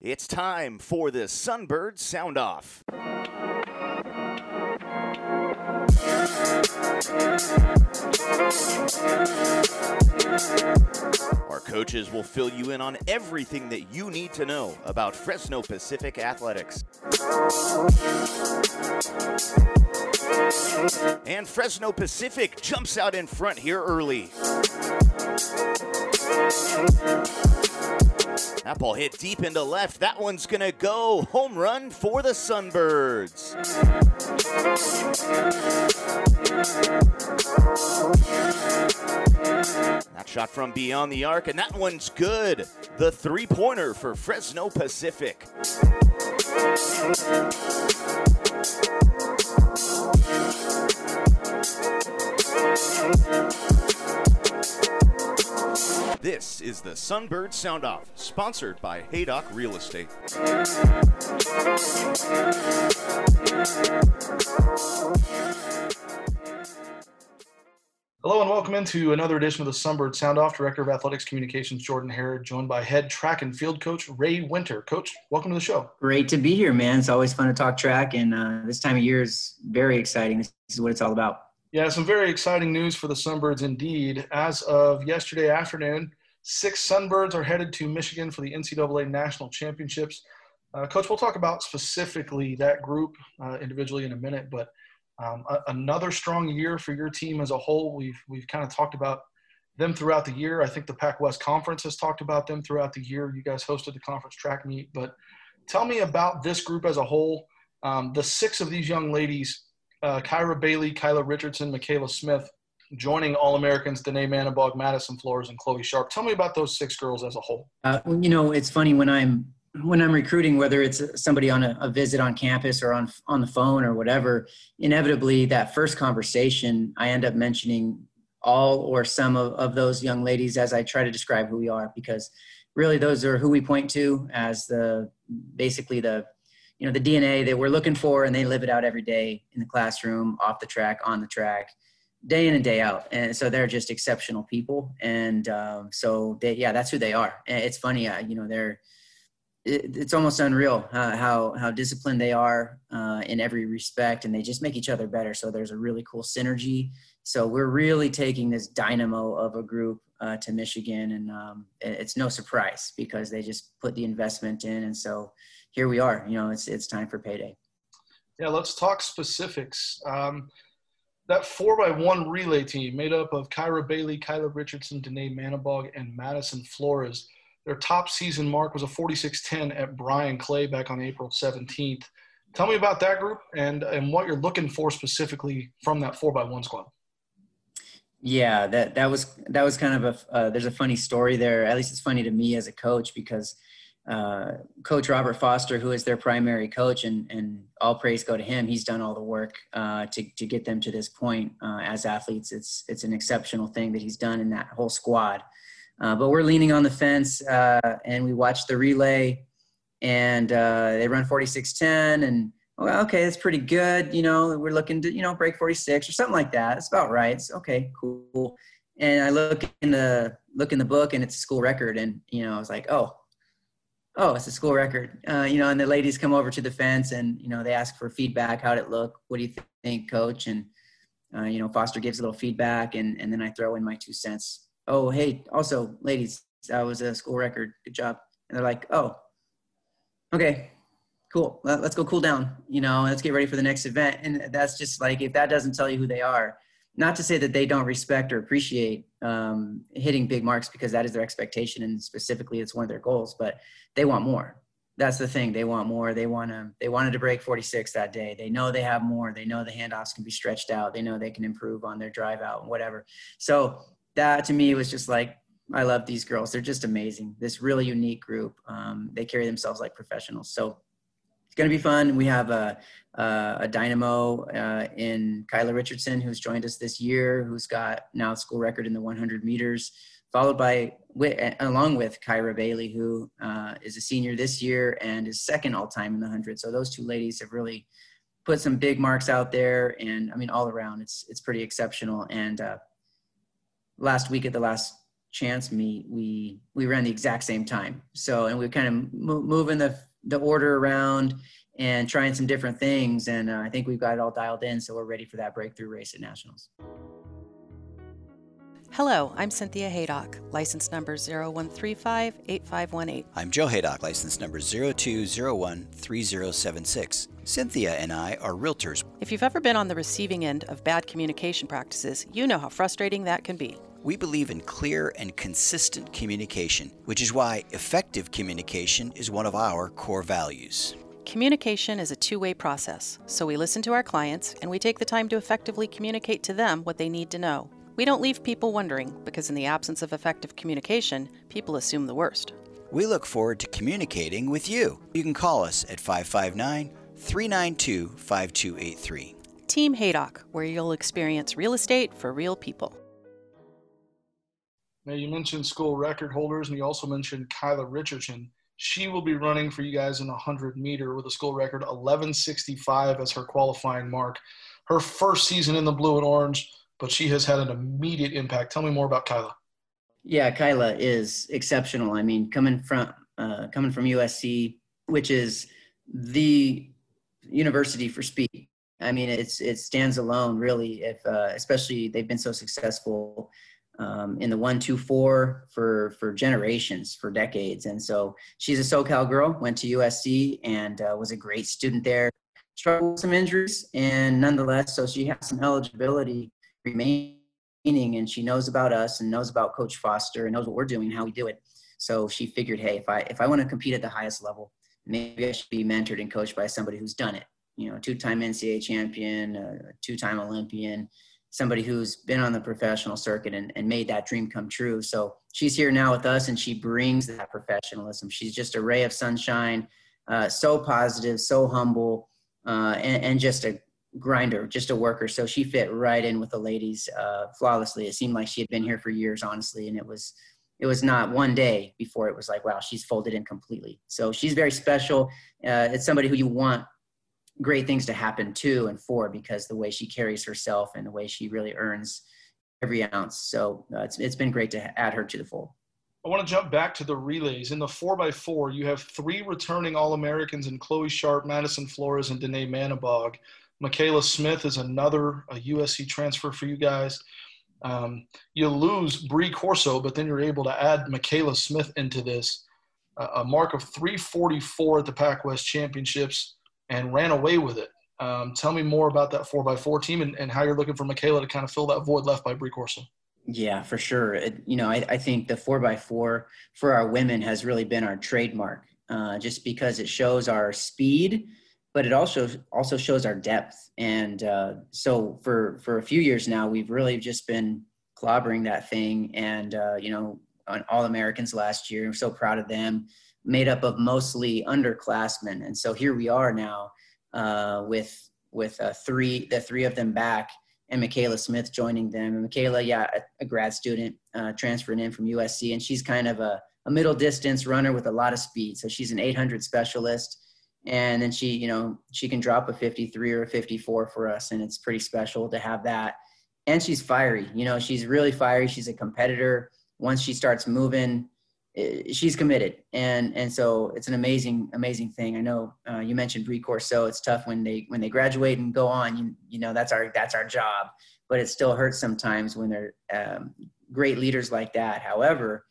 It's time for the Sunbird Sound Off. Our coaches will fill you in on everything that you need to know about Fresno Pacific athletics. And Fresno Pacific jumps out in front here early. That ball hit deep into left. That one's going to go. Home run for the Sunbirds. That shot from beyond the arc, and that one's good. The three pointer for Fresno Pacific. This is the Sunbird Sound Off, sponsored by Haydock Real Estate. Hello and welcome into another edition of the Sunbird Sound Off. Director of Athletics Communications Jordan Harrod, joined by head track and field coach Ray Winter. Coach, welcome to the show. Great to be here, man. It's always fun to talk track, and uh, this time of year is very exciting. This is what it's all about. Yeah, some very exciting news for the Sunbirds indeed. As of yesterday afternoon, six Sunbirds are headed to Michigan for the NCAA National Championships. Uh, Coach, we'll talk about specifically that group uh, individually in a minute, but um, a- another strong year for your team as a whole. We've we've kind of talked about them throughout the year. I think the Pac West Conference has talked about them throughout the year. You guys hosted the conference track meet, but tell me about this group as a whole. Um, the six of these young ladies uh, Kyra Bailey, Kyla Richardson, Michaela Smith, joining All Americans Danae Manabog, Madison Flores, and Chloe Sharp. Tell me about those six girls as a whole. Uh, you know, it's funny when I'm when I'm recruiting, whether it's somebody on a, a, visit on campus or on on the phone or whatever. Inevitably, that first conversation, I end up mentioning all or some of, of those young ladies as I try to describe who we are, because really those are who we point to as the basically the you know the DNA that we're looking for, and they live it out every day in the classroom, off the track, on the track, day in and day out. And so they're just exceptional people, and um, so they, yeah, that's who they are. And it's funny, uh, you know, they're it, it's almost unreal uh, how how disciplined they are uh, in every respect, and they just make each other better. So there's a really cool synergy. So we're really taking this dynamo of a group uh, to Michigan, and um, it's no surprise because they just put the investment in, and so here we are. You know, it's it's time for payday. Yeah, let's talk specifics. Um, that four by one relay team made up of Kyra Bailey, Kyla Richardson, Danae Manabog, and Madison Flores. Their top season mark was a 46-10 at Bryan Clay back on April 17th. Tell me about that group and, and what you're looking for specifically from that four by one squad. Yeah, that that was that was kind of a uh, there's a funny story there. At least it's funny to me as a coach because uh, Coach Robert Foster, who is their primary coach, and, and all praise go to him. He's done all the work uh, to, to get them to this point uh, as athletes. It's it's an exceptional thing that he's done in that whole squad. Uh, but we're leaning on the fence, uh, and we watch the relay, and uh, they run 46-10, and well, okay, that's pretty good. You know, we're looking to you know break 46 or something like that. It's about right. It's okay, cool. And I look in the look in the book, and it's a school record, and you know, I was like, oh oh, it's a school record. Uh, you know, and the ladies come over to the fence and, you know, they ask for feedback. How'd it look? What do you think, coach? And, uh, you know, Foster gives a little feedback and, and then I throw in my two cents. Oh, hey, also, ladies, that was a school record. Good job. And they're like, oh, okay, cool. Let's go cool down, you know, let's get ready for the next event. And that's just like, if that doesn't tell you who they are, not to say that they don't respect or appreciate um, hitting big marks because that is their expectation and specifically it's one of their goals, but they want more. That's the thing. They want more. They want to. They wanted to break 46 that day. They know they have more. They know the handoffs can be stretched out. They know they can improve on their drive out and whatever. So that to me was just like I love these girls. They're just amazing. This really unique group. Um, they carry themselves like professionals. So going to be fun. We have a, a, a dynamo uh, in Kyla Richardson, who's joined us this year, who's got now school record in the 100 meters, followed by, along with Kyra Bailey, who uh, is a senior this year and is second all time in the 100. So those two ladies have really put some big marks out there. And I mean, all around, it's, it's pretty exceptional. And uh, last week at the last chance meet, we we ran the exact same time. So and we kind of mo- moving the the order around and trying some different things. And uh, I think we've got it all dialed in, so we're ready for that breakthrough race at nationals. Hello, I'm Cynthia Haydock, license number 01358518. I'm Joe Haydock, license number 02013076. Cynthia and I are realtors. If you've ever been on the receiving end of bad communication practices, you know how frustrating that can be. We believe in clear and consistent communication, which is why effective communication is one of our core values. Communication is a two way process, so we listen to our clients and we take the time to effectively communicate to them what they need to know. We don't leave people wondering because, in the absence of effective communication, people assume the worst. We look forward to communicating with you. You can call us at 559 392 5283. Team Haydock, where you'll experience real estate for real people. Now, you mentioned school record holders, and you also mentioned Kyla Richardson. She will be running for you guys in a 100 meter with a school record 1165 as her qualifying mark. Her first season in the blue and orange but she has had an immediate impact. Tell me more about Kyla. Yeah, Kyla is exceptional. I mean, coming from uh, coming from USC, which is the university for speed. I mean, it's it stands alone really. If uh, especially they've been so successful um, in the one two four for for generations, for decades, and so she's a SoCal girl. Went to USC and uh, was a great student there. Struggled with some injuries, and nonetheless, so she has some eligibility remaining and she knows about us and knows about coach foster and knows what we're doing how we do it so she figured hey if i if i want to compete at the highest level maybe i should be mentored and coached by somebody who's done it you know two-time ncaa champion uh, two-time olympian somebody who's been on the professional circuit and, and made that dream come true so she's here now with us and she brings that professionalism she's just a ray of sunshine uh, so positive so humble uh, and, and just a grinder, just a worker. So she fit right in with the ladies uh, flawlessly. It seemed like she had been here for years, honestly, and it was it was not one day before it was like, wow, she's folded in completely. So she's very special. Uh, it's somebody who you want great things to happen to and for because the way she carries herself and the way she really earns every ounce. So uh, it's it's been great to add her to the fold. I want to jump back to the relays. In the 4x4, you have three returning All Americans in Chloe Sharp, Madison Flores, and Danae Manabog. Michaela Smith is another a USC transfer for you guys. Um, you lose Bree Corso, but then you're able to add Michaela Smith into this. Uh, a mark of 344 at the Pac West Championships and ran away with it. Um, tell me more about that 4x4 team and, and how you're looking for Michaela to kind of fill that void left by Bree Corso. Yeah, for sure. It, you know, I, I, think the 4x4 for our women has really been our trademark uh, just because it shows our speed – but it also also shows our depth. And uh, so for for a few years now, we've really just been clobbering that thing. And uh, you know, on All Americans last year, I'm so proud of them. Made up of mostly underclassmen, and so here we are now uh, with with uh, three the three of them back and Michaela Smith joining them. And Michaela, yeah, a, a grad student uh, transferring in from USC, and she's kind of a, a middle distance runner with a lot of speed. So she's an 800 specialist and then she you know she can drop a 53 or a 54 for us and it's pretty special to have that and she's fiery you know she's really fiery she's a competitor once she starts moving she's committed and and so it's an amazing amazing thing i know uh, you mentioned Bree so it's tough when they when they graduate and go on you, you know that's our that's our job but it still hurts sometimes when they're um, great leaders like that however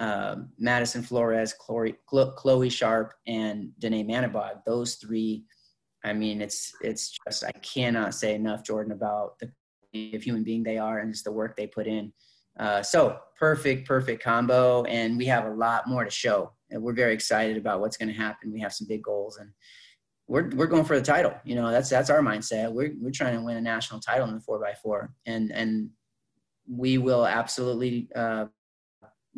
um, Madison Flores, Chloe, Chloe Sharp, and Danae Manabog. Those three, I mean, it's it's just I cannot say enough, Jordan, about the human being they are and just the work they put in. Uh, so perfect, perfect combo, and we have a lot more to show. And we're very excited about what's going to happen. We have some big goals, and we're we're going for the title. You know, that's that's our mindset. We're we're trying to win a national title in the four x four, and and we will absolutely uh,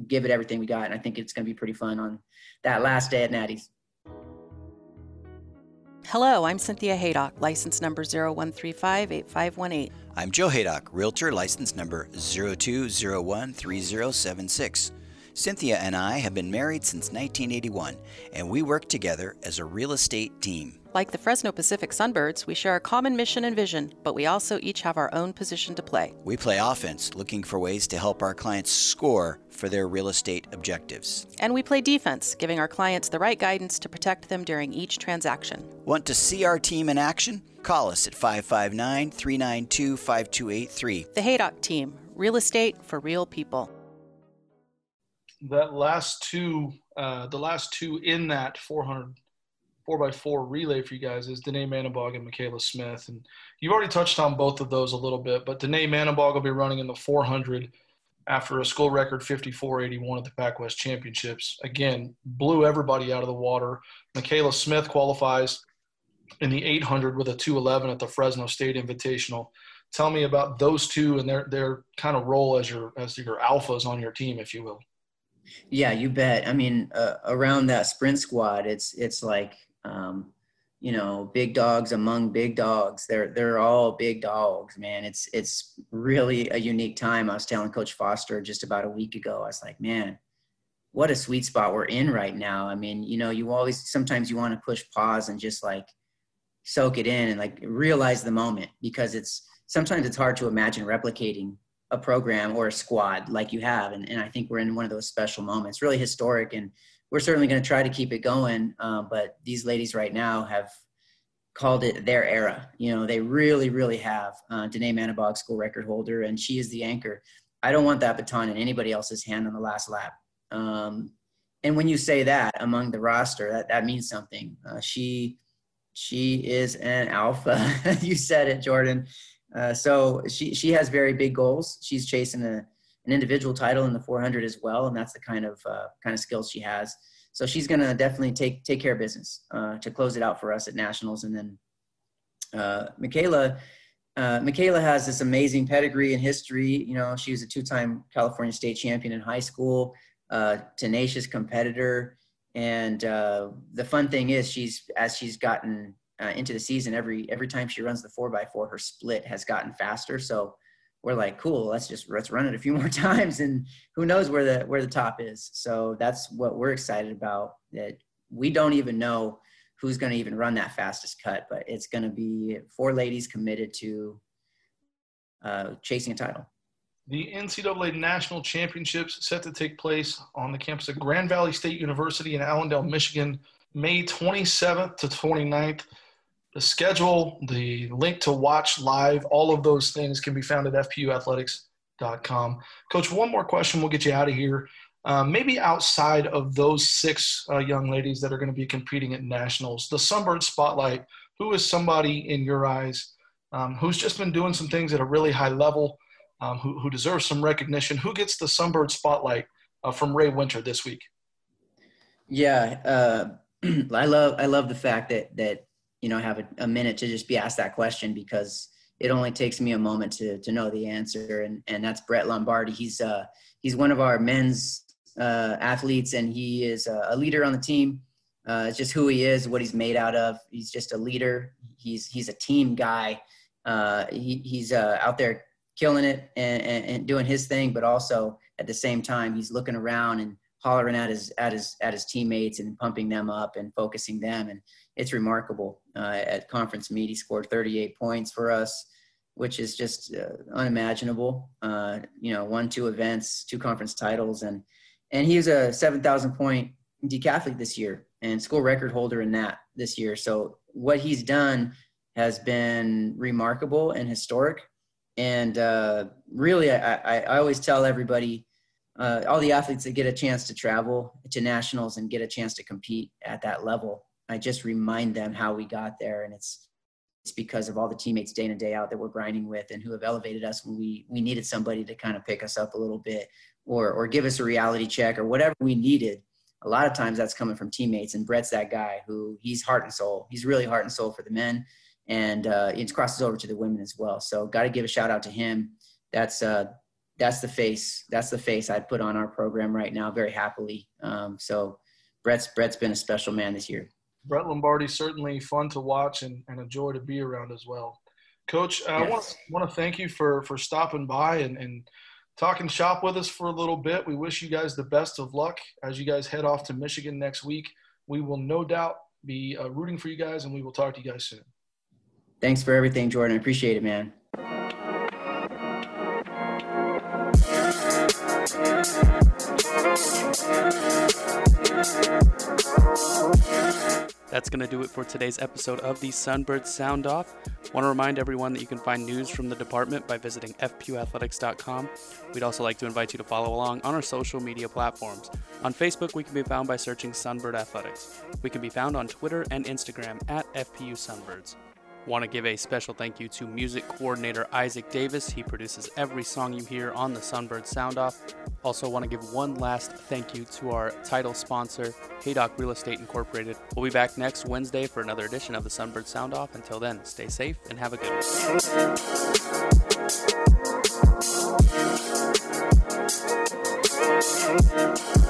give it everything we got. And I think it's going to be pretty fun on that last day at Natty's. Hello, I'm Cynthia Haydock, license number 01358518. I'm Joe Haydock, realtor, license number 02013076. Cynthia and I have been married since 1981, and we work together as a real estate team. Like the Fresno Pacific Sunbirds, we share a common mission and vision, but we also each have our own position to play. We play offense, looking for ways to help our clients score for their real estate objectives. And we play defense, giving our clients the right guidance to protect them during each transaction. Want to see our team in action? Call us at 559 392 5283. The Haydock Team, real estate for real people. That last two, uh, the last two in that 400 four by four relay for you guys is Danae Manabog and Michaela Smith. And you've already touched on both of those a little bit, but Danae Manabog will be running in the 400 after a school record 54-81 at the Pac-West Championships. Again, blew everybody out of the water. Michaela Smith qualifies in the 800 with a 211 at the Fresno State Invitational. Tell me about those two and their their kind of role as your as your alphas on your team, if you will. Yeah, you bet. I mean, uh, around that sprint squad, it's it's like um, you know, big dogs among big dogs. They're they're all big dogs, man. It's it's really a unique time. I was telling Coach Foster just about a week ago. I was like, man, what a sweet spot we're in right now. I mean, you know, you always sometimes you want to push pause and just like soak it in and like realize the moment because it's sometimes it's hard to imagine replicating a program or a squad like you have. And, and I think we're in one of those special moments, really historic and we're certainly going to try to keep it going. Uh, but these ladies right now have called it their era. You know, they really, really have. Uh, Danae Manabog, school record holder, and she is the anchor. I don't want that baton in anybody else's hand on the last lap. Um, and when you say that among the roster, that, that means something. Uh, she she is an alpha. you said it, Jordan. Uh, so she she has very big goals. She's chasing a an individual title in the 400 as well, and that's the kind of uh, kind of skills she has. So she's going to definitely take take care of business uh, to close it out for us at nationals, and then uh, Michaela. Uh, Michaela has this amazing pedigree and history. You know, she was a two-time California state champion in high school, tenacious competitor, and the fun thing is, she's as she's gotten into the season, every every time she runs the four by four, her split has gotten faster. So we're like, cool, let's just let's run it a few more times, and who knows where the where the top is. So that's what we're excited about. That we don't even know who's going to even run that fastest cut, but it's going to be four ladies committed to uh, chasing a title. The NCAA National Championships set to take place on the campus of Grand Valley State University in Allendale, Michigan, May 27th to 29th. The schedule, the link to watch live, all of those things can be found at fpuathletics.com. Coach, one more question. We'll get you out of here. Um, maybe outside of those six uh, young ladies that are going to be competing at nationals, the Sunbird Spotlight, who is somebody in your eyes um, who's just been doing some things at a really high level, um, who, who deserves some recognition? Who gets the Sunbird Spotlight uh, from Ray Winter this week? Yeah, uh, I love I love the fact that that you know have a, a, minute to just be asked that question because it only takes me a moment to to know the answer. And and that's Brett Lombardi. He's uh he's one of our men's uh, athletes and he is a, leader on the team. Uh, it's just who he is what he's made out of. He's just a leader. He's he's a team guy. Uh, he, he's uh, out there killing it and, and, and doing his thing but also at the same time he's looking around and hollering at his at his at his teammates and pumping them up and focusing them and it's remarkable. Uh, at conference meet, he scored 38 points for us, which is just uh, unimaginable. Uh, you know, won two events, two conference titles, and and he was a 7,000 point decathlete this year and school record holder in that this year. So what he's done has been remarkable and historic. And uh, really, I, I, I always tell everybody uh, all the athletes that get a chance to travel to nationals and get a chance to compete at that level. I just remind them how we got there, and it's it's because of all the teammates day in and day out that we're grinding with and who have elevated us when we we needed somebody to kind of pick us up a little bit or or give us a reality check or whatever we needed. A lot of times that's coming from teammates, and Brett's that guy who he's heart and soul. He's really heart and soul for the men, and uh, it crosses over to the women as well. So got to give a shout out to him. That's uh, that's the face that's the face I'd put on our program right now very happily. Um, so Brett's Brett's been a special man this year. Brett Lombardi certainly fun to watch and, and a joy to be around as well. Coach, yes. I want to want to thank you for for stopping by and, and talking shop with us for a little bit. We wish you guys the best of luck as you guys head off to Michigan next week. We will no doubt be uh, rooting for you guys, and we will talk to you guys soon. Thanks for everything, Jordan. I appreciate it, man. That's going to do it for today's episode of the Sunbird Sound Off. Want to remind everyone that you can find news from the department by visiting fpuathletics.com. We'd also like to invite you to follow along on our social media platforms. On Facebook, we can be found by searching Sunbird Athletics. We can be found on Twitter and Instagram at FPU Sunbirds. Want to give a special thank you to music coordinator Isaac Davis. He produces every song you hear on the Sunbird Sound Off. Also, want to give one last thank you to our title sponsor, Haydock Real Estate Incorporated. We'll be back next Wednesday for another edition of the Sunbird Sound Off. Until then, stay safe and have a good one.